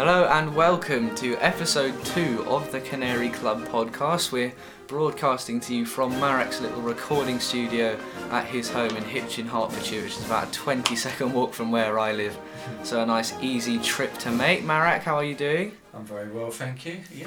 Hello and welcome to episode two of the Canary Club podcast. We're broadcasting to you from Marek's little recording studio at his home in Hitchin, Hertfordshire, which is about a 20 second walk from where I live. So a nice easy trip to make. Marek, how are you doing? I'm very well, thank you. Yeah.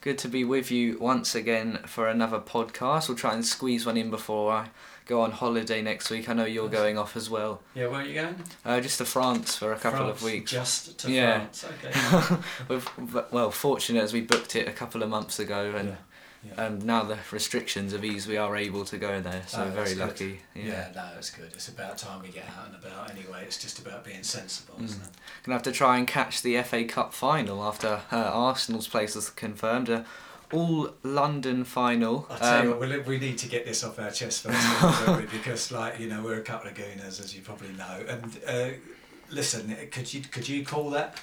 Good to be with you once again for another podcast. We'll try and squeeze one in before I go on holiday next week. I know you're going off as well. Yeah, where are you going? Uh, just to France for a couple France, of weeks. Just to Yeah. France. Okay. We've, well, fortunate as we booked it a couple of months ago, and yeah. Yeah. um, now the restrictions have eased, we are able to go there. So Oh, very good. lucky. yeah. Yeah. no, it's good. It's about time we get out and about anyway. It's just about being sensible, Mm. isn't it? Gonna have to try and catch the FA Cup final after uh, Arsenal's place was confirmed. A all London final. I tell you Um, what, we we need to get this off our chest first, because, like, you know, we're a couple of gooners, as you probably know. And uh, listen, could you could you call that?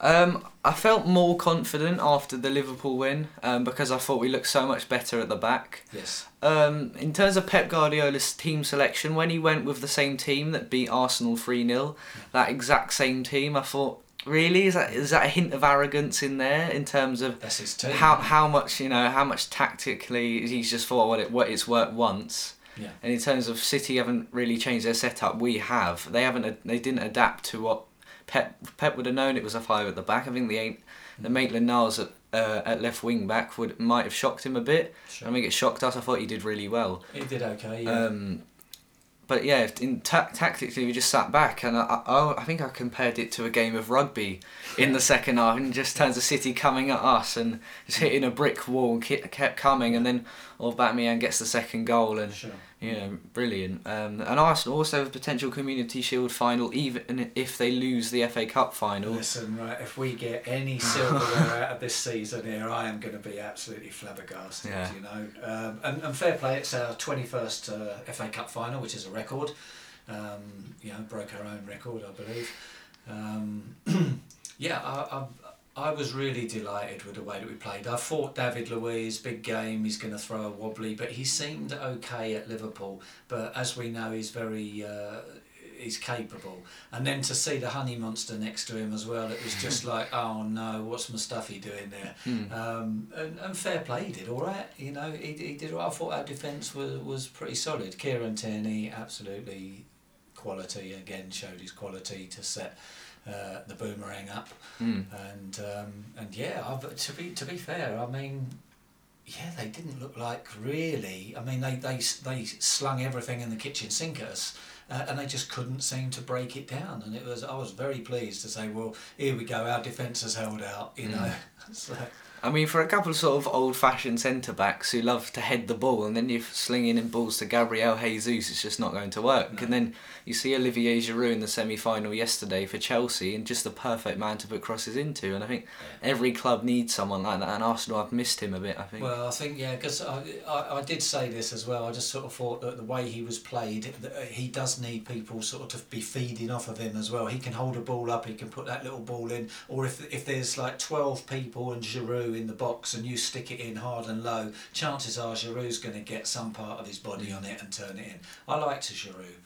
Um, I felt more confident after the Liverpool win um, because I thought we looked so much better at the back. Yes. Um, in terms of Pep Guardiola's team selection, when he went with the same team that beat Arsenal 3 0, that exact same team, I thought, really? Is that, is that a hint of arrogance in there in terms of That's his team. how, how much, you know, how much tactically he's just thought, what, it, what it's worked once? Yeah. And in terms of City haven't really changed their setup, we have. They haven't. They didn't adapt to what Pep Pep would have known. It was a five at the back. I think the eight, the Maitland Niles at uh, at left wing back would might have shocked him a bit. Sure. I think it shocked us. I thought he did really well. He did okay. Yeah. Um, but yeah, in ta- tactically we just sat back, and I, I I think I compared it to a game of rugby in the second half, and just turns the City coming at us and just hitting a brick wall, and ke- kept coming, and then Aubameyang gets the second goal, and sure. Know, brilliant. Um, and Arsenal also have a potential Community Shield final, even if they lose the FA Cup final. Listen, right, if we get any silverware out of this season here, I am going to be absolutely flabbergasted, Yeah. you know. Um, and, and fair play, it's our 21st uh, FA Cup final, which is a record. Um, you know, broke our own record, I believe. Um, yeah, I, I, was really delighted with the way that we played. I thought David Luiz, big game, he's going to throw a wobbly, but he seemed okay at Liverpool. But as we know, he's very. Uh, he's capable. And then to see the honey monster next to him as well, it was just like, oh no, what's Mustafi doing there? Hmm. Um, and, and fair play, he did all right. You know, he, he did. all right. I thought our defence was was pretty solid. Kieran Tierney, absolutely quality again, showed his quality to set. Uh, the boomerang up Mm. and um, and yeah, I've, to be to be fair, I mean, yeah, they didn't look like really. I mean, they they they slung everything in the kitchen sink at us, uh, and they just couldn't seem to break it down. And it was I was very pleased to say, well, here we go, our defence has held out. You know, so, I mean, for a couple of sort of old-fashioned centre backs who love to head the ball, and then you're slinging in balls to Gabriel Jesus, it's just not going to work. No. And then you see Olivier Giroud in the semi-final yesterday for Chelsea, and just the perfect man to put crosses into. And I think every club needs someone like that, and Arsenal have missed him a bit. I think. Well, I think yeah, because I, I I did say this as well. I just sort of thought that the way he was played, that uh, he does need people sort of to be feeding off of him as well. He can hold a ball up, he can put that little ball in, or if if there's like twelve people and Giroud in the box and you stick it in hard and low, chances are Giroud's going to get some part of his body on it and turn it in. I liked Giroud.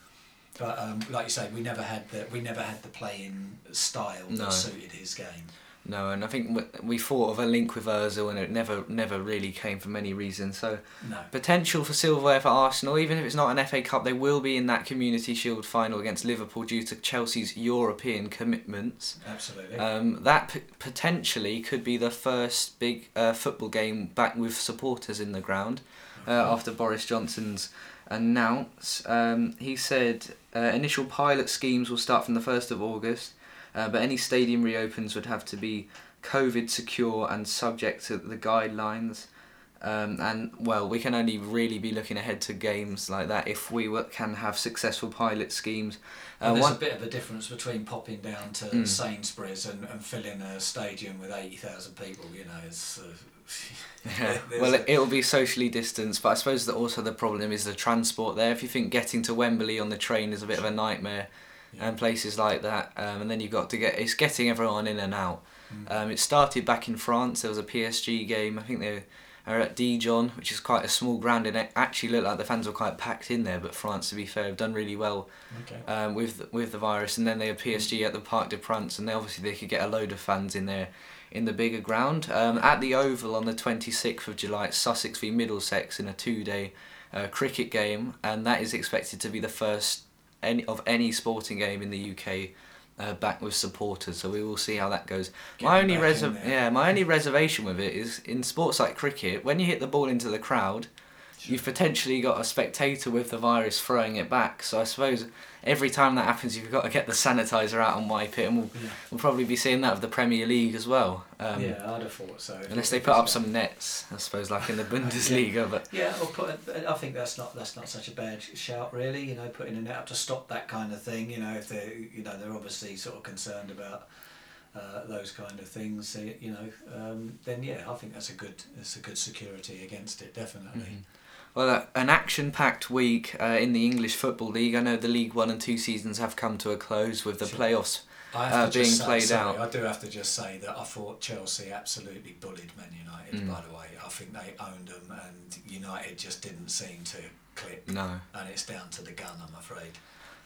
But um, like you say, we never had the we never had the playing style that suited his game. No, and I think we thought of a link with Ozil, and it never, never really came for many reasons. So No. potential for silverware for Arsenal, even if it's not an FA Cup, they will be in that Community Shield final against Liverpool due to Chelsea's European commitments. Absolutely. Um, that p- potentially could be the first big uh, football game back with supporters in the ground uh, after Boris Johnson's announce. Um, he said uh, initial pilot schemes will start from the 1st of August, uh, but any stadium reopens would have to be COVID secure and subject to the guidelines. Um, and well, we can only really be looking ahead to games like that if we were, can have successful pilot schemes. And Uh, there's one- a bit of a difference between popping down to Mm. Sainsbury's and, and filling a stadium with 80,000 people, you know, it's... Uh, Yeah. Well, it, it'll be socially distanced, but I suppose that also the problem is the transport there. If you think getting to Wembley on the train is a bit of a nightmare, Yeah. and places like that, um, and then you've got to get it's getting everyone in and out. Mm. Um, it started back in France. There was a PSG game. I think they are at Dijon, which is quite a small ground, and it actually looked like the fans were quite packed in there. But France, to be fair, have done really well Okay. um, with with the virus, and then they have PSG at the Parc des Princes, and they obviously they could get a load of fans in there in the bigger ground. Um, at the Oval on the twenty sixth of July, it's Sussex v Middlesex in a two day uh, cricket game, and that is expected to be the first any of any sporting game in the UK. Uh, back with supporters, so we will see how that goes. my only reser- yeah, my only reservation with it is in sports like cricket, when you hit the ball into the crowd, you've potentially got a spectator with the virus throwing it back. So I suppose every time that happens, you've got to get the sanitizer out and wipe it, and we'll, Yeah. we'll probably be seeing that of the Premier League as well. Um, yeah, I'd have thought so. Unless they put up some nets, I suppose, like in the Bundesliga. But Yeah, or put. I think that's not that's not such a bad shout, really. You know, putting a net up to stop that kind of thing. You know, if they, you know, they're obviously sort of concerned about uh, those kind of things. You know, um, then yeah, I think that's a good that's a good security against it, definitely. Mhm. Well, uh, an action-packed week uh, in the English Football League. I know the League One and Two seasons have come to a close with the Sure. playoffs. Uh, being say, played sorry, out. I do have to just say that I thought Chelsea absolutely bullied Man United. Mm. By the way, I think they owned them, and United just didn't seem to click. No. And it's down to the gun, I'm afraid.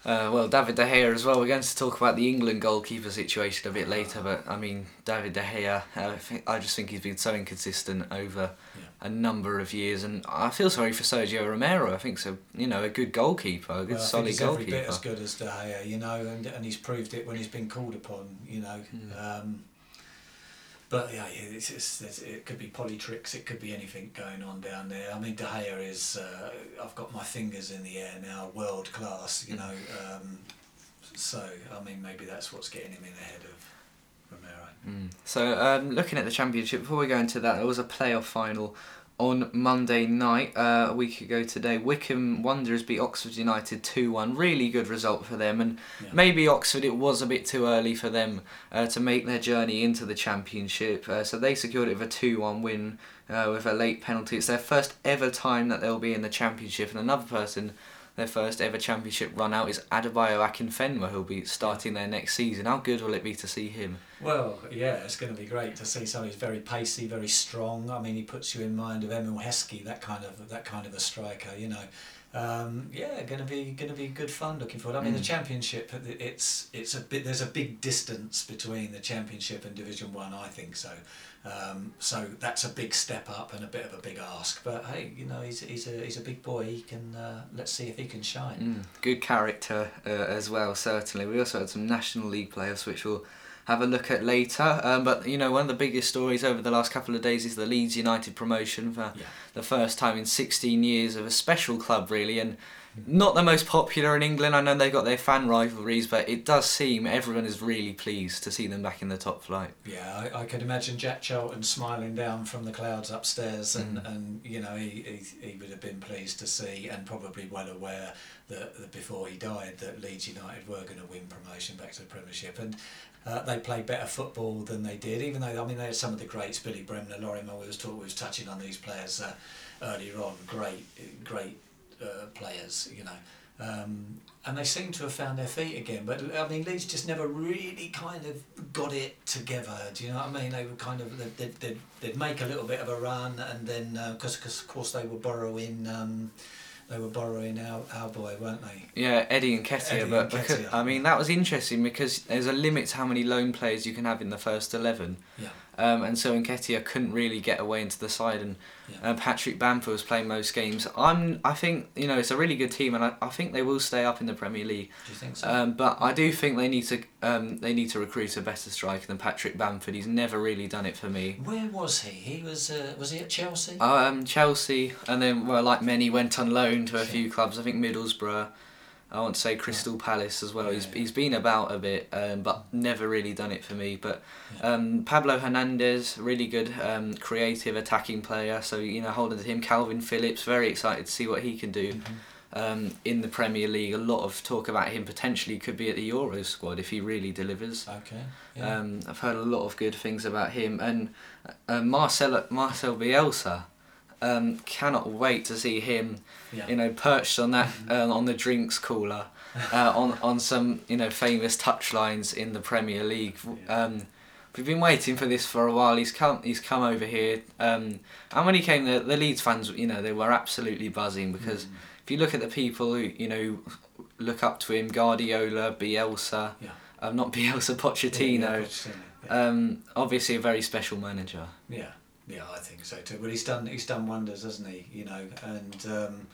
Uh, well, David De Gea as well. We're going to talk about the England goalkeeper situation a bit later, but I mean, David De Gea, uh, I, I just think he's been so inconsistent over Yeah. A number of years, and I feel sorry for Sergio Romero. I think so. You know, a good goalkeeper, a good Well, solid he's every goalkeeper. bit as good as De Gea, you know, and, and he's proved it when he's been called upon, you know. Mm. Um, but yeah, yeah, it's, it's, it's, it could be polytricks, it could be anything going on down there. I mean, De Gea is, uh, I've got my fingers in the air now, world class, you know. Um, so, I mean, maybe that's what's getting him in ahead of Romero. Mm. So, um, looking at the championship, before we go into that, there was a playoff final on Monday night, uh, a week ago today. Wycombe Wanderers beat Oxford United 2 1. Really good result for them, and Yeah. maybe Oxford, it was a bit too early for them uh, to make their journey into the championship. Uh, so, they secured it with a 2 1 win uh, with a late penalty. It's their first ever time that they'll be in the championship, and another person. Their first ever championship run out is Adebayo Akinfenwa, who'll be starting their next season. How good will it be to see him? Well, yeah, it's going to be great to see someone who's very pacey, very strong. I mean, he puts you in mind of Emile Heskey, that kind of that kind of a striker, you know. Um, yeah, going to be going to be good fun. Looking forward. I mean, the Mm. championship, it's it's a bit. There's a big distance between the championship and Division One. I think so. Um, so that's a big step up and a bit of a big ask. But hey, you know, he's he's a he's a big boy. He can. Uh, let's see if he can shine. Mm, good character uh, as well, certainly. We also had some National League players, which we'll have a look at later. Um, but you know, one of the biggest stories over the last couple of days is the Leeds United promotion for Yeah. the first time in 16 years of a special club, really, and not the most popular in England. I know they've got their fan rivalries, but it does seem everyone is really pleased to see them back in the top flight. Yeah, I, I could imagine Jack Charlton smiling down from the clouds upstairs, and, Mm. and you know he, he, he would have been pleased to see, and probably well aware that, that before he died that Leeds United were going to win promotion back to the Premiership, and uh, they played better football than they did. Even though I mean they had some of the greats, Billy Bremner, Lorimer. We was we was touching on these players uh, earlier on. Great, great uh, players, you know. Um, and they seem to have found their feet again. But I mean, Leeds just never really kind of got it together. Do you know what I mean? They were kind of they'd, they'd, they'd, make a little bit of a run, and then because of course they were borrowing. Um, they were borrowing our, our boy, weren't they? Yeah, Eddie Nketiah, Eddie but and because. I mean that was interesting because there's a limit to how many loan players you can have in the first eleven. Yeah. Um, and so Nketiah couldn't really get away into the side, and Yeah. uh, Patrick Bamford was playing most games. I'm, I think you know it's a really good team, and I, I think they will stay up in the Premier League. Do you think so? Um, but I do think they need to um, they need to recruit a better striker than Patrick Bamford. He's never really done it for me. Where was he? He was uh, was he at Chelsea? Um, Chelsea, and then well, like many, went on loan to a few clubs. I think Middlesbrough. I want to say Crystal Palace as well. He's Yeah. he's been about a bit, um, but never really done it for me. But Yeah. um, Pablo Hernandez, really good, um, creative attacking player. So you know, holding to him. Calvin Phillips, very excited to see what he can do Mhm. um, in the Premier League. A lot of talk about him potentially could be at the Euros squad if he really delivers. Okay. Yeah. Um, I've heard a lot of good things about him and uh, Marcel Marcel Bielsa. Um, cannot wait to see him, yeah. you know, perched on that uh, on the drinks cooler, uh, on on some you know famous touchlines in the Premier League. Um, we've been waiting for this for a while. He's come he's come over here, um, and when he came, the the Leeds fans, you know, they were absolutely buzzing because Mm. if you look at the people who you know look up to him, Guardiola, Bielsa, Yeah. um, not Bielsa, Pochettino. Yeah, Pochettino. Um, obviously a very special manager. Yeah, yeah, I think so too. But he's done he's done wonders, hasn't he? You know, and um,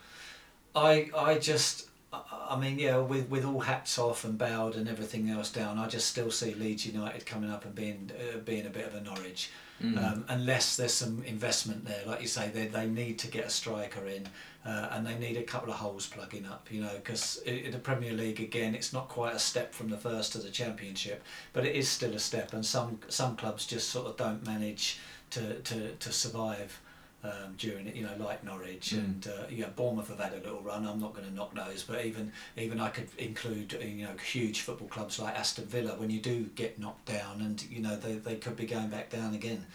I I just I mean yeah, with with all hats off and bowed and everything else down, I just still see Leeds United coming up and being uh, being a bit of a Norwich. Mm. Um, unless there's some investment there, like you say, they, they need to get a striker in, uh, and they need a couple of holes plugging up, you know, because in the Premier League again, it's not quite a step from the first to the Championship, but it is still a step, and some some clubs just sort of don't manage to to, to survive. Um, during it, you know, like Norwich Mm. and uh, yeah, Bournemouth have had a little run. I'm not going to knock those, but even even I could include uh, you know huge football clubs like Aston Villa. When you do get knocked down, and you know they, they could be going back down again.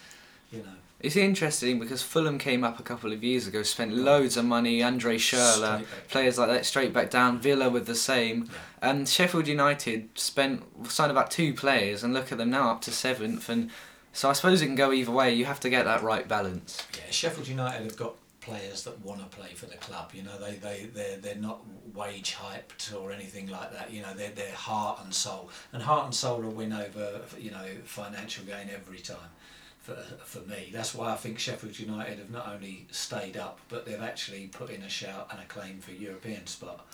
You know, It's interesting because Fulham came up a couple of years ago, spent loads of money, Andre Schürrle, players like that straight back down, Villa with the same. Yeah. And Sheffield United spent signed about two players and look at them now up to seventh and so I suppose it can go either way. You have to get that right balance. Yeah, Sheffield United have got players that want to play for the club. You know, they they they're, they're not wage hyped or anything like that. You know, they're they're heart and soul, and heart and soul will win over you know financial gain every time. For, for me, that's why I think Sheffield United have not only stayed up, but they've actually put in a shout and a claim for European spot.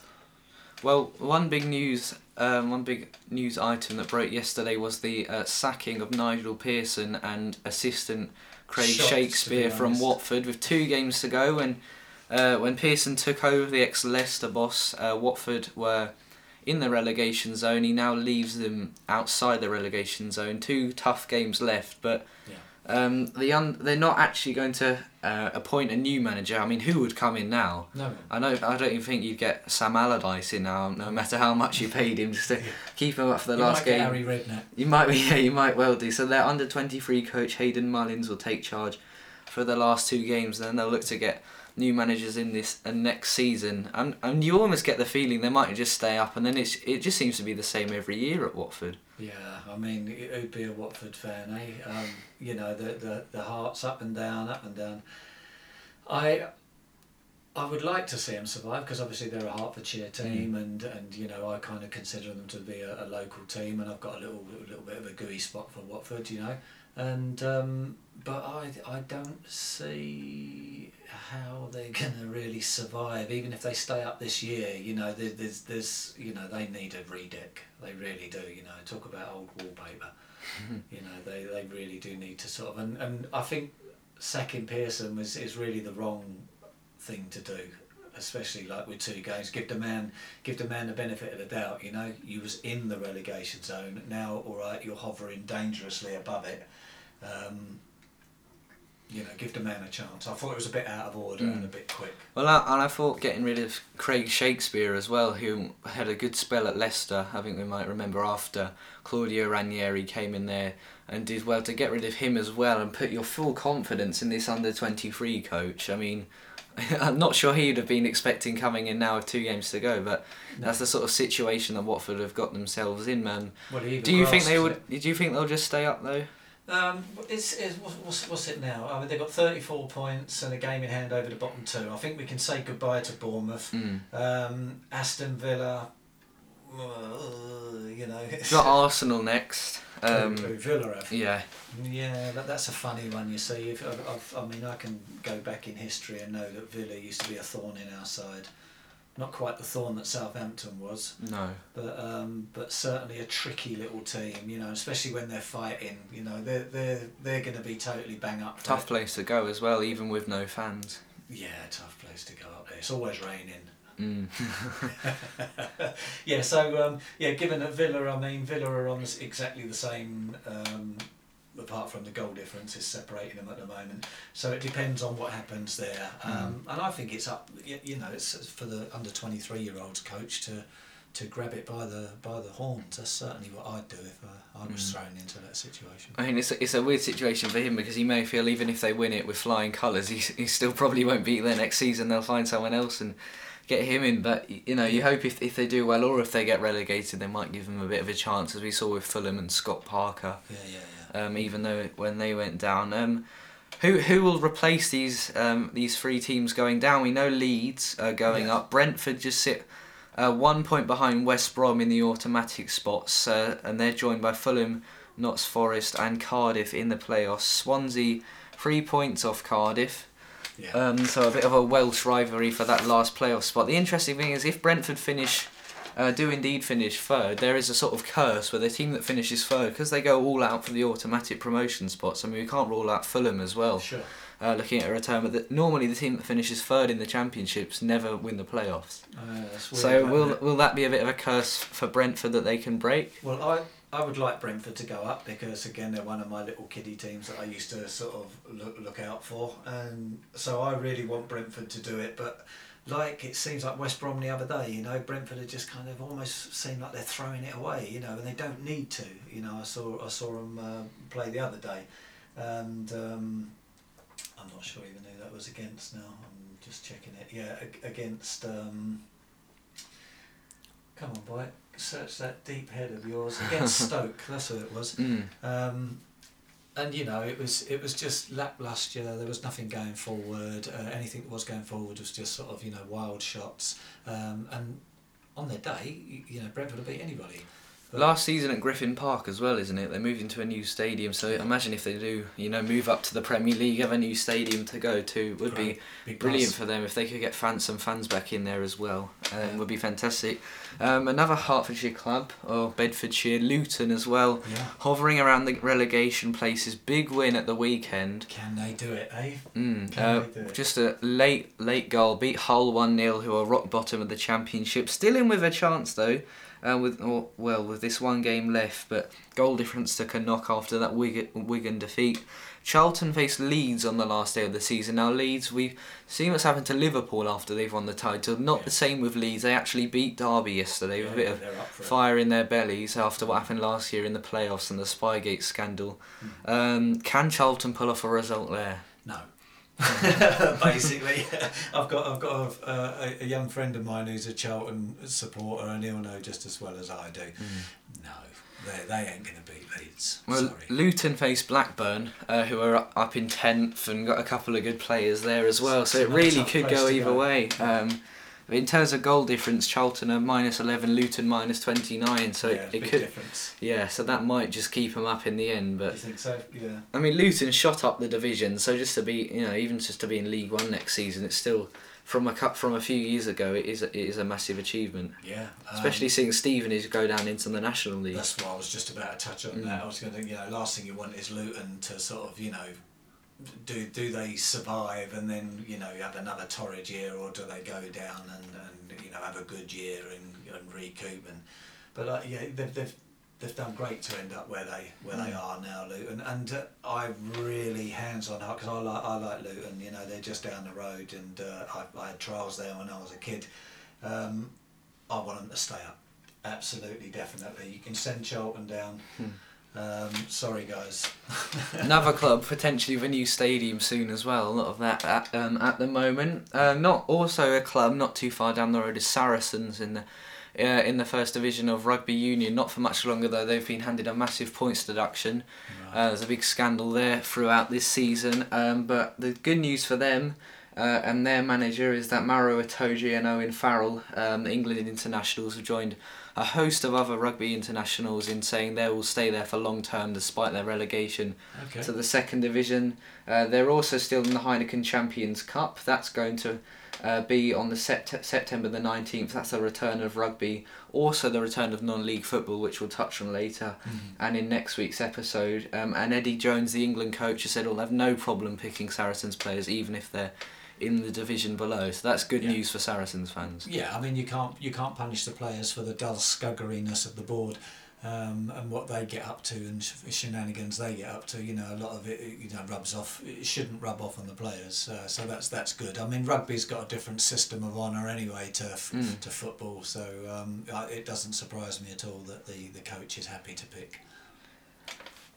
Well, one big news, um, one big news item that broke yesterday was the uh, sacking of Nigel Pearson and assistant Craig Shocked, Shakespeare from. Watford with two games to go. And uh, when Pearson took over the ex Leicester boss, uh, Watford were in the relegation zone. He now leaves them outside the relegation zone. Two tough games left, but Yeah. Um, the un- they're not actually going to uh, appoint a new manager. I mean, who would come in now? No, I know. I don't even think you'd get Sam Allardyce in now, no matter how much you paid him just to keep him up for the you last might game. Harry Redknapp. You might, yeah, you might well do. So their under twenty three coach Hayden Mullins will take charge for the last two games. Then they'll look to get new managers in this and next season. And and you almost get the feeling they might just stay up, and then it's it just seems to be the same every year at Watford. Yeah, I mean, who'd be a Watford fan, eh? Um, you know, the, the the hearts up and down, up and down. I I would like to see them survive because obviously they're a Hertfordshire team, and, and you know I kind of consider them to be a, a local team, and I've got a little a little bit of a gooey spot for Watford, you know, and um, but I I don't see how they're gonna really survive, even if they stay up this year. You know, there, there's there's you know they need a redeck, they really do. You know, talk about old wallpaper. you know, they, they really do need to sort of and, and I think sacking Pearson was is really the wrong thing to do, especially like with two games. Give the man give the man the benefit of the doubt. You know, you was in the relegation zone. Now, all right, you're hovering dangerously above it. Um, you know, give the man a chance. I thought it was a bit out of order and a bit quick. Well, I, and I thought getting rid of Craig Shakespeare as well, who had a good spell at Leicester. I think we might remember after Claudio Ranieri came in there and did well to get rid of him as well and put your full confidence in this under twenty three coach. I mean, I'm not sure he'd have been expecting coming in now with two games to go, but that's the sort of situation that Watford have got themselves in, man. Well, Do you think they would? Do you think they'll just stay up though? Um, it's, it's what's, what's, it now? I mean, they've got 34 points and a game in hand over the bottom two. I think we can say goodbye to Bournemouth. Mm. Um, Aston Villa, uh, you know. It's got Arsenal next. Um, Who- who Villa have. yeah. Yeah, that, that's a funny one. You see, if I've, I've, I mean, I can go back in history and know that Villa used to be a thorn in our side. Not quite the thorn that Southampton was, No. but um, but certainly a tricky little team. You know, especially when they're fighting. You know, they're they're they're going to be totally bang up. Tough place to go as well, even with no fans. Yeah, tough place to go up there. It's always raining. Mm. yeah, so um, yeah, given that Villa, I mean, Villa are on exactly the same. Um, apart from the goal difference is separating them at the moment, so it depends on what happens there. Um, And I think it's up. You know, it's for the under twenty three year olds coach to to grab it by the by the horns. That's certainly what I'd do if uh, I was Mm. thrown into that situation. I mean, it's a, it's a weird situation for him because he may feel even if they win it with flying colours, he, he still probably won't be there next season. They'll find someone else and get him in. But you know, you hope if, if they do well or if they get relegated, they might give him a bit of a chance, as we saw with Fulham and Scott Parker. Yeah, Yeah, yeah, um, even though when they went down. Um, who who will replace these um, these three teams going down? We know Leeds are going Yeah. up. Brentford just sit uh, one point behind West Brom in the automatic spots, uh, and they're joined by Fulham, Notts Forest, and Cardiff in the playoffs. Swansea three points off Cardiff. Yeah. Um, so a bit of a Welsh rivalry for that last playoff spot. The interesting thing is if Brentford finish, uh, do indeed finish third, there is a sort of curse where the team that finishes third, because they go all out for the automatic promotion spots. I mean, we can't rule out Fulham as well. sure. Uh, looking at a return, but the, normally the team that finishes third in the championships never win the playoffs. Uh, So will will that be a bit of a curse for Brentford that they can break? Well, I, I would like Brentford to go up because again they're one of my little kiddie teams that I used to sort of look, look out for, and so I really want Brentford to do it. But like it seems like West Brom the other day, you know, Brentford are just kind of almost seem like they're throwing it away, you know, and they don't need to. You know, I saw I saw them uh, play the other day, and um, I'm not sure even who that was against now. I'm just checking it. Yeah, against. Um, come on, boy. Search that deep head of yours against Stoke. That's who it was. Mm. Um, and you know, it was it was just lacklustre. There was nothing going forward. Uh, anything that was going forward was just sort of you know wild shots. Um, and on their day, you, know, Brentford will beat anybody. Last season at Griffin Park as well, isn't it? They moved into a new stadium, so imagine if they do, you know, move up to the Premier League, have a new stadium to go to. Would be Big brilliant for them if they could get fans, some fans back in there as well. Um, Yeah. Would be fantastic. Um, another Hertfordshire club, or Bedfordshire, Luton as well, Yeah. hovering around the relegation places. Big win at the weekend. Can they do it, eh? Mm, Can uh, they do it? just a late late goal beat Hull one 0 who are rock bottom of the championship. Still in with a chance though, uh, with or, well with this one game left, but goal difference took a knock after that Wigan, Wigan defeat. Charlton faced Leeds on the last day of the season. Now Leeds, we've seen what's happened to Liverpool after they've won the title. Not Yeah. the same with Leeds. They actually beat Derby yesterday with a bit of for it. fire in their bellies after what happened last year in the playoffs and the Spygate scandal. Hmm. Um, can Charlton pull off a result there? No. Basically, I've got I've got a, a, a young friend of mine who's a Charlton supporter, and he'll know just as well as I do. No, they they ain't gonna beat Leeds. Well, Sorry. Luton faced Blackburn, uh, who are up in tenth and got a couple of good players there as well. So it It's another really could go either go. way. Um, in terms of goal difference, Charlton are minus eleven, Luton minus twenty nine. So yeah, it, it could, difference. yeah. So that might just keep them up in the end. You But think so? Yeah. I mean, Luton shot up the division, so just to be, you know, even just to be in League One next season, it's still from a cup from a few years ago. It is a, it is a massive achievement, Yeah. um, especially seeing Stevenage go down into the National League. That's what I was just about to touch on. Mm. That I was going to, you know, last thing you want is Luton to sort of, you know, do do they survive and then you know have another torrid year, or do they go down and, and you know have a good year and, and recoup and, but uh, yeah, they've, they've they've done great to end up where they where they Mm. are now, Luton. And uh, I really hands on heart because I like I like Luton. You know, they're just down the road, and uh, I, I had trials there when I was a kid. Um, I want them to stay up. Absolutely, definitely. You can send Charlton down. Hmm. Um, sorry, guys. Another club potentially with a new stadium soon as well. A lot of that at, um, at the moment. Uh, not also a club not too far down the road is Saracens in the uh, in the first division of rugby union. Not for much longer though. They've been handed a massive points deduction. Uh, there's a big scandal there throughout this season. Um, but the good news for them. Uh, and their manager is that Maro Itoje and Owen Farrell, um, England internationals, have joined a host of other rugby internationals in saying they will stay there for long term despite their relegation Okay. to the second division. Uh, they're also still in the Heineken Champions Cup. That's going to uh, be on the sept- September the 19th. That's the return of rugby. Also, the return of non league football, which we'll touch on later Mhm. and in next week's episode. Um, and Eddie Jones, the England coach, has said he'll have no problem picking Saracens players, even if they're in the division below. So that's good Yeah. news for Saracens fans. Yeah, I mean you can't you can't punish the players for the dull scuggeriness of the board. Um, and what they get up to and sh- shenanigans they get up to, you know, a lot of it, you know, rubs off. It shouldn't rub off on the players, uh, so that's that's good. I mean, rugby's got a different system of honour anyway to f- Mm. to football, so um, I- it doesn't surprise me at all that the, the coach is happy to pick.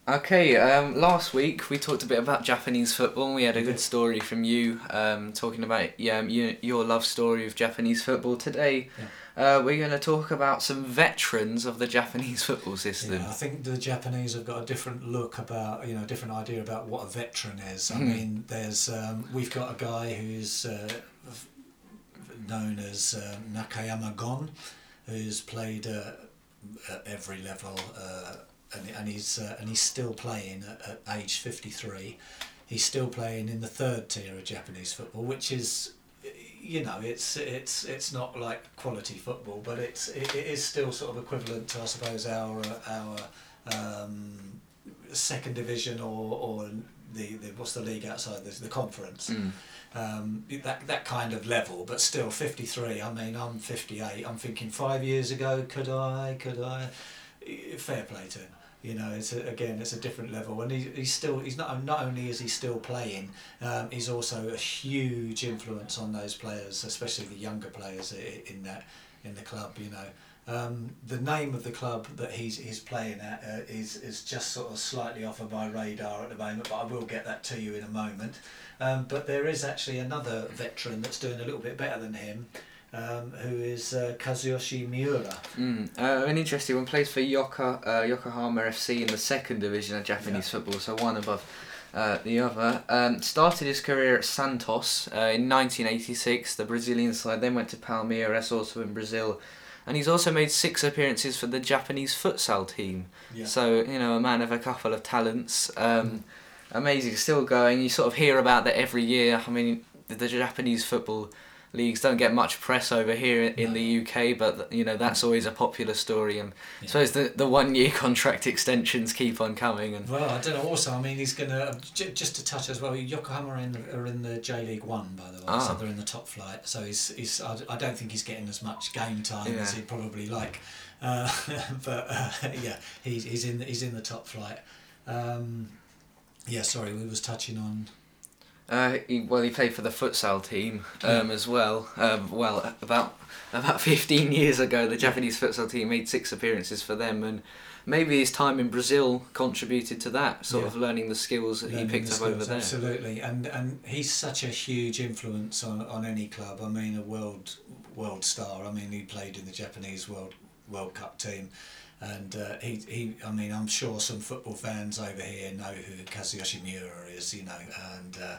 Okay, um, last week we talked a bit about Japanese football and we had a good story from you um, talking about yeah, you, your love story of Japanese football. Today uh, we're going to talk about some veterans of the Japanese football system. Yeah, I think the Japanese have got a different look about, you know, a different idea about what a veteran is. I Mhm. mean, there's, um, we've got a guy who's uh, known as uh, Nakayama Gon, who's played uh, at every level, uh, and, and he's uh, and he's still playing at, at age fifty three. He's still playing in the third tier of Japanese football, which is, you know, it's it's it's not like quality football, but it's it, it is still sort of equivalent to I suppose our our um, second division or or the, the what's the league outside this the conference Mm. um, that that kind of level, but still 53. I mean, I'm 58. I'm thinking five years ago, could I? Could I? Fair play to him. You know, it's a, again, it's a different level, and he, he's still he's not not only is he still playing, um, he's also a huge influence on those players, especially the younger players in that in the club. You know. Um, the name of the club that he's he's playing at uh, is is just sort of slightly off of my radar at the moment, but I will get that to you in a moment. Um, but there is actually another veteran that's doing a little bit better than him, um, who is uh, Kazuyoshi Miura. Mm. Uh, an interesting one plays for Yoka, uh, Yokohama FC in the second division of Japanese football, so one above uh, the other. Um, started his career at Santos uh, in 1986. The Brazilian side then went to Palmeiras, also in Brazil, and he's also made six appearances for the Japanese futsal team. Yeah. So you know, a man of a couple of talents. Um, amazing, still going. You sort of hear about that every year. I mean, the, the Japanese football leagues don't get much press over here in, No. the UK, but you know that's always a popular story. And I Yeah. suppose the the one year contract extensions keep on coming. And Well, I don't know. Also, I mean, he's going to j- just to touch as well. Yokohama are in the, are in the J League One, by the way, so Ah. they're in the top flight. So he's, he's I, I don't think he's getting as much game time as he'd probably like. Uh, but uh, yeah, he's, he's in the, he's in the top flight. Um, yeah, sorry, we was touching on. Uh, he, well, he played for the futsal team um, as well. Um, well, about about fifteen years ago, the Japanese futsal team made six appearances for them, and maybe his time in Brazil contributed to that. Sort Yeah. of learning the skills that he picked up over there. Absolutely, and and he's such a huge influence on, on any club. I mean, a world world star. I mean, he played in the Japanese World World Cup team, and uh, he he. I mean, I'm sure some football fans over here know who Kazuyoshi Miura is. You know, and. Uh,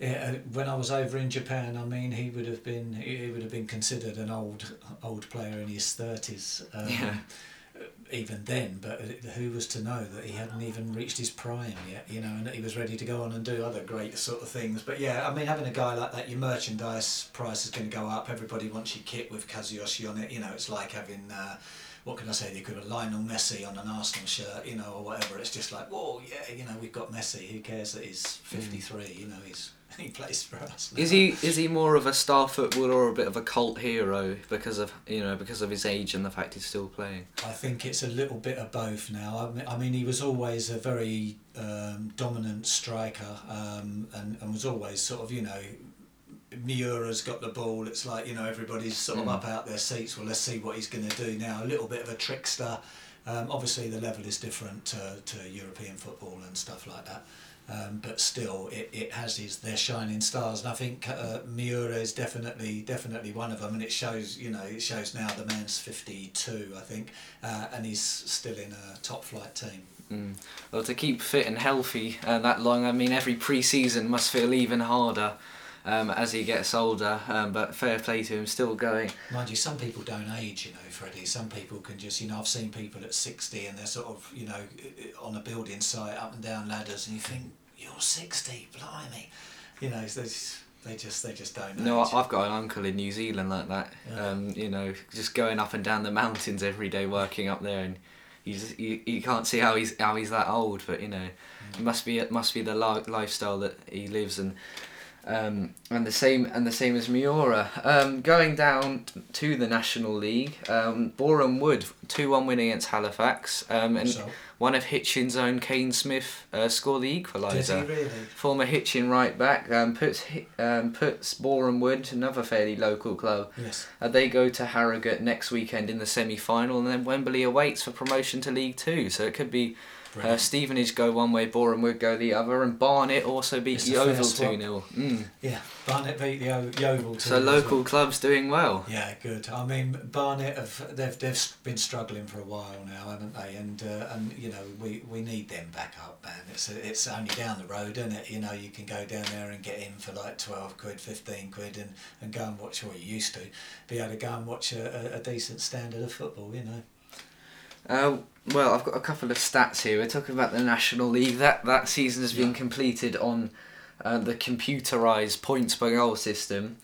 yeah, uh, when I was over in Japan, I mean, he would have been he he would have been considered an old old player in his thirties. Um, Yeah. even then, but who was to know that he hadn't even reached his prime yet, you know, and that he was ready to go on and do other great sort of things. But yeah, I mean, having a guy like that, your merchandise price is going to go up. Everybody wants your kit with Kazuyoshi on it. You know, it's like having, uh, what can I say, the equivalent Lionel Messi on an Arsenal shirt, you know, or whatever. It's just like, whoa, yeah, you know, we've got Messi. Who cares that he's 53? You know, he's he plays for us. Is he is he more of a star footballer or a bit of a cult hero because of you know because of his age and the fact he's still playing? I think it's a little bit of both now. I mean, I mean he was always a very um, dominant striker um, and, and was always sort of, you know, Miura's got the ball. It's like, you know, everybody's sort of Mm. up out their seats. Well, let's see what he's going to do now. A little bit of a trickster. Um, obviously, the level is different to, to European football and stuff like that. Um, but still, it, it has his their shining stars, and I think uh, Miura is definitely definitely one of them. And it shows, you know, it shows now the man's fifty two, I think, uh, and he's still in a top flight team. Mm. Well, to keep fit and healthy uh, that long, I mean, every pre-season must feel even harder um, as he gets older. Um, but fair play to him, still going. Mind you, some people don't age, you know, Freddie. Some people can just, you know, I've seen people at 60 and they're sort of, you know, on a building site, up and down ladders, and you think, you're 60, blimey. You know, they just, they just, they just don't No, I've got an uncle in New Zealand like that. Yeah. Um, you know, just going up and down the mountains every day, working up there, and you just you, you can't see how he's how he's that old. But you know, it must be it must be the li- lifestyle that he lives and. Um, and the same and the same as Miura. Um, going down to the National League, um, Boreham Wood two one win against Halifax, um, and So, one of Hitchin's own Kane Smith uh, scored the equaliser. really? Former Hitchin right back um, puts um, puts Boreham Wood, another fairly local club. Yes. Uh, they go to Harrogate next weekend in the semi final, and then Wembley awaits for promotion to League Two. So it could be Uh. Stevenage go one way, Boreham Wood go the other, and Barnet also beat It's a Yeovil 2 0. Mm. Yeah, Barnet beat the o- Yeovil. So local well. clubs doing well. Yeah, good. I mean, Barnet have they've they've been struggling for a while now, haven't they? And uh, and you know we, we need them back up, man. It's it's only down the road, isn't it? You know you can go down there and get in for like twelve quid, fifteen quid, and, and go and watch what you used to be able to go and watch a, a, a decent standard of football. You know. Uh, well, I've got a couple of stats here. We're talking about the National League. That that season has been completed on uh, the computerized points per goal system.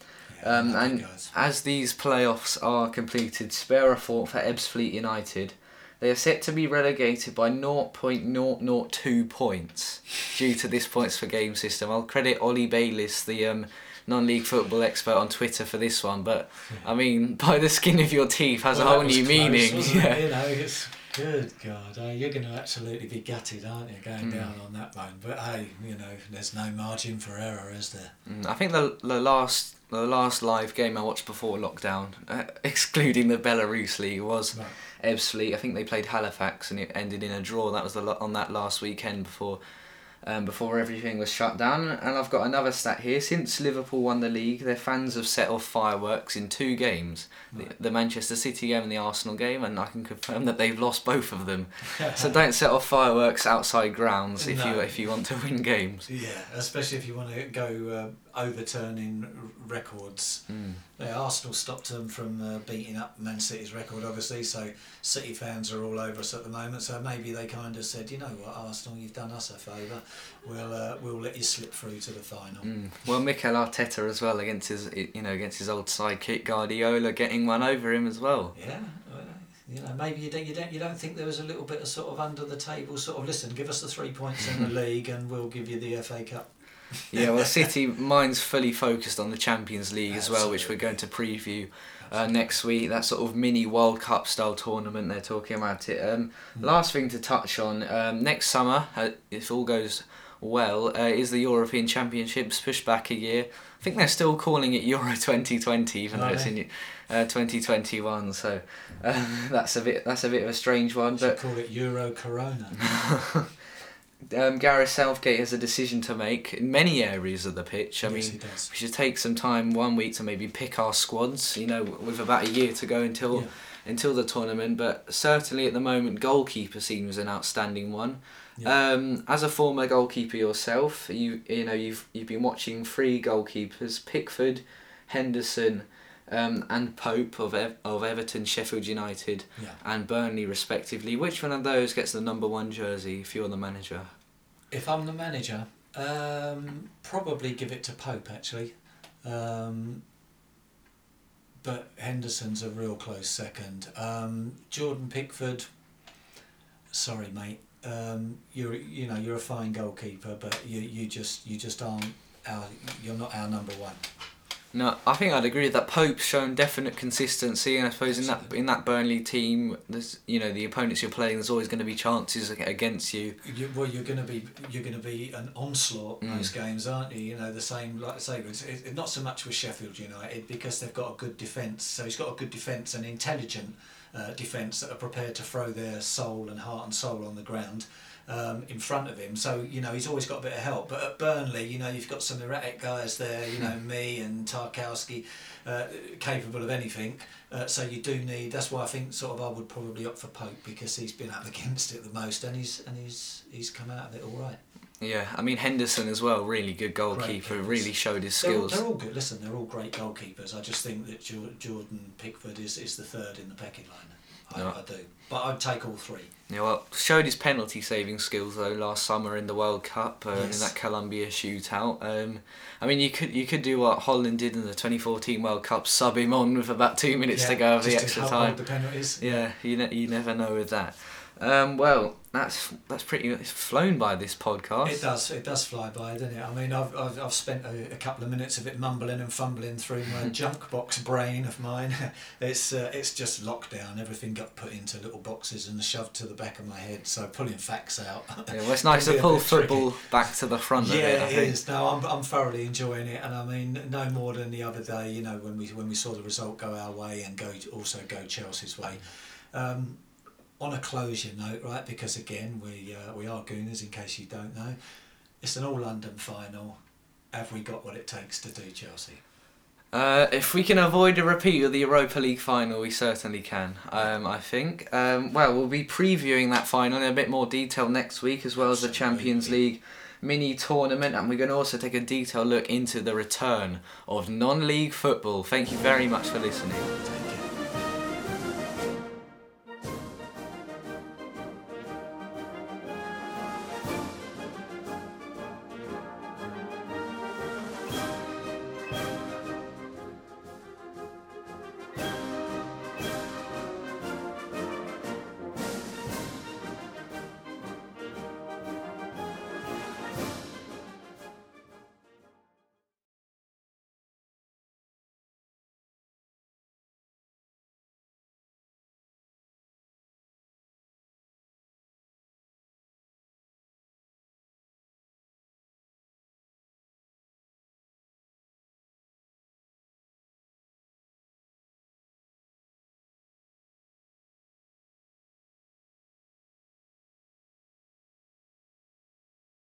Yeah, Um, and as these playoffs are completed, spare a thought for Ebbsfleet United. They are set to be relegated by 0.002 points due to this points for game system. I'll credit Ollie Bayliss, the um, non-league football expert on Twitter, for this one. But I mean, by the skin of your teeth has Well, a whole new close, meaning. wasn't it? Yeah. You know, it's good God. Uh, you're going to absolutely be gutted, aren't you, going Mm. down on that one? But hey, you know, there's no margin for error, is there? Mm, I think the the last the last live game I watched before lockdown, uh, excluding the Belarus league, was Right. Ebbsfleet. I think they played Halifax and it ended in a draw. That was the on that last weekend before. Um, before everything was shut down, and I've got another stat here. Since Liverpool won the league, their fans have set off fireworks in two games: the, Right. the Manchester City game and the Arsenal game, and I can confirm that they've lost both of them. so don't set off fireworks outside grounds if you if you want to win games. Yeah, especially if you want to go uh, overturning records. Mm. Yeah, Arsenal stopped them from uh, beating up Man City's record, obviously. So City fans are all over us at the moment. So maybe they kind of said, you know what, Arsenal, you've done us a favour. We'll uh, we'll let you slip through to the final. Mm. Well, Mikel Arteta as well against his you know against his old sidekick Guardiola getting one over him as well. Yeah, well, you know, maybe you don't, you don't you don't think there was a little bit of sort of under the table sort of listen, give us the three points in the league and we'll give you the FA Cup. Yeah, well, City mine's fully focused on the Champions League as well, which we're going to preview uh, next week. That sort of mini World Cup style tournament they're talking about it. Um, Mm. Last thing to touch on um, next summer, uh, if all goes well, uh, is the European Championships pushed back a year. I think they're still calling it Euro 2020, even though it's in uh, 2021. So um, that's a bit that's a bit of a strange one, but. call it Euro Corona. um, Gareth Southgate has a decision to make in many areas of the pitch. I yes, mean, we should take some time one week to maybe pick our squads. You know, with about a year to go until Yeah. until the tournament. But certainly at the moment, goalkeeper seems an outstanding one. Yeah. Um, as a former goalkeeper yourself, you you know you've you've been watching three goalkeepers: Pickford, Henderson, um, and Pope of Ev- of Everton, Sheffield United, yeah. and Burnley respectively. Which one of those gets the number one jersey if you're the manager? If I'm the manager, um, probably give it to Pope actually. Um, but Henderson's a real close second. Um, Jordan Pickford. Sorry, mate. Um, you're you know you're a fine goalkeeper, but you you just you just aren't our you're not our number one. No, I think I'd agree that Pope's shown definite consistency, and I suppose in that in that Burnley team, there's you know the opponents you're playing. There's always going to be chances against you. You, well, you're going to be you're going to be an onslaught Mm. most games, aren't you? You know the same like I say, it's, it, not so much with Sheffield United because they've got a good defence. So he's got a good defence and intelligent uh, defence that are prepared to throw their soul and heart and soul on the ground. Um, in front of him, so you know he's always got a bit of help. But at Burnley, you know you've got some erratic guys there. You know Mee and Tarkowski, uh, capable of anything. Uh, so you do need. That's why I think sort of I would probably opt for Pope because he's been up against it the most, and he's and he's he's come out of it all right. Yeah, I mean Henderson as well, really good goalkeeper. Really showed his They're, skills. they're all good. Listen, they're all great goalkeepers. I just think that Jordan Pickford is, is the third in the pecking line. I, Yeah. I do, but I'd take all three. Yeah, well, showed his penalty saving skills though last summer in the World Cup uh, in that Colombia shootout. Um, I mean, you could you could do what Holland did in the 2014 World Cup, sub him on with about two minutes to go of the extra time. the penalties. Yeah, you ne- you never know with that. Um, well, that's that's pretty. It's flown by this podcast. It does. It does fly by, doesn't it? I mean, I've, I've, I've spent a, a couple of minutes of it mumbling and fumbling through my junk box brain of mine. It's uh, it's just lockdown. Everything got put into little boxes and shoved to the back of my head. So pulling facts out. Yeah, well, it's nice to pull bit tricky. football back to the front yeah, of it. I it think. is. No, I'm, I'm thoroughly enjoying it, and I mean, no more than the other day. You know, when we when we saw the result go our way and go also go Chelsea's way. Um, on a closure note, right? Because again, we uh, we are Gooners. In case you don't know, it's an all London final. Have we got what it takes to do Chelsea? Uh, if we can avoid a repeat of the Europa League final, we certainly can. Um, I think. Um, well, we'll be previewing that final in a bit more detail next week, as well as the Champions League mini tournament, and we're going to also take a detailed look into the return of non-league football. Thank you very much for listening.